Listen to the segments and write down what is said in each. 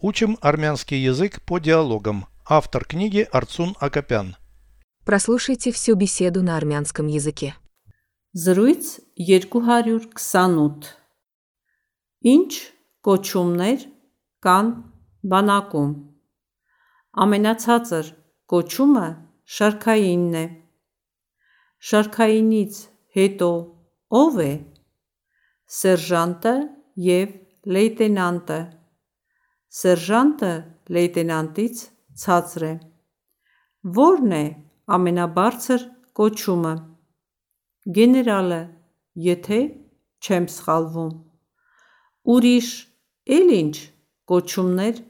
Учим армянский язык по диалогам. Автор книги Арцун Акопян. Прослушайте всю беседу на армянском языке. Զրույց 228 Ինչ կոչումներ կան բանակում Ամենացածր կոչումը շարքայինն է Շարքայինից հետո ով է Սերժանտը եւ լեյտենանտը Սերժանտը լեյտենանտից ցածր է Որն է ամենաբարձր կոչումը Գեներալը, եթե չեմ սխալվում։ Ուրիշ էլ ինչ կոչումներ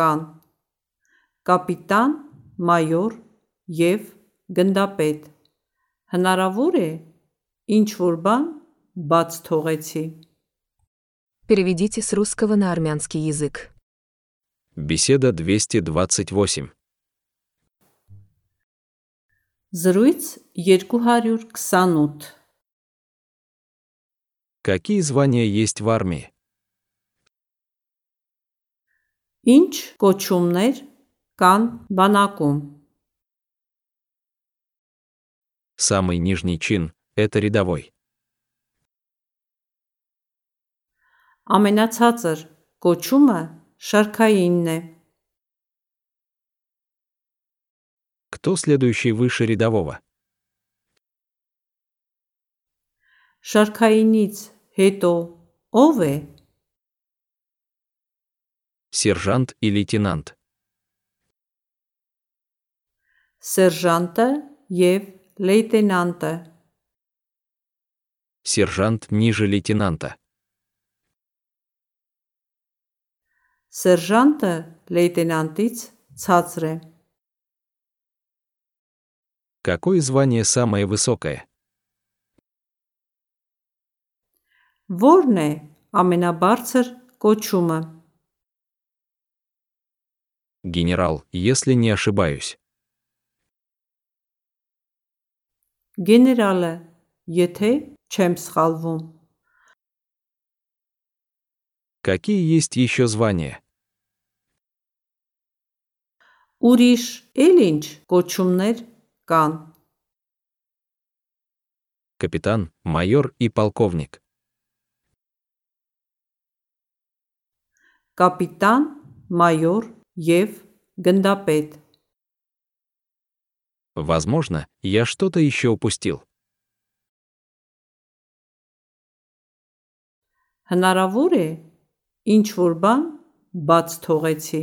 կան։ Կապիտան, մայոր եւ գնդապետ։ Հնարավոր է ինչ որ բան բաց թողեցի։ Переведите с русского на армянский язык. Беседа 228. Զրույց 228 Какие звания есть в армии? Ինչ կոչումներ կան բանակում Самый нижний чин – это рядовой. Ամենացածր կոչումը Шаркаинне. Кто следующий выше рядового? Шаркаиниц Это ове. Сержант и лейтенант. Сержанта ев лейтенанта. Сержант ниже лейтенанта. Սերժանտը լեյտենանտից ցածր է Какое звание самое высокое? Որն է ամենաբարձր կոչումը Генерал, если не ошибаюсь. Գեներալը եթե չեմ սխալվում Какие есть еще звания? Ուրիշ էլ ինչ կոչումներ կան Капитан, майор и полковник. կապիտան, մայոր եւ գնդապետ Возможно, я что-то еще упустил. Հնարավոր է ինչ որ բան բաց թողեցի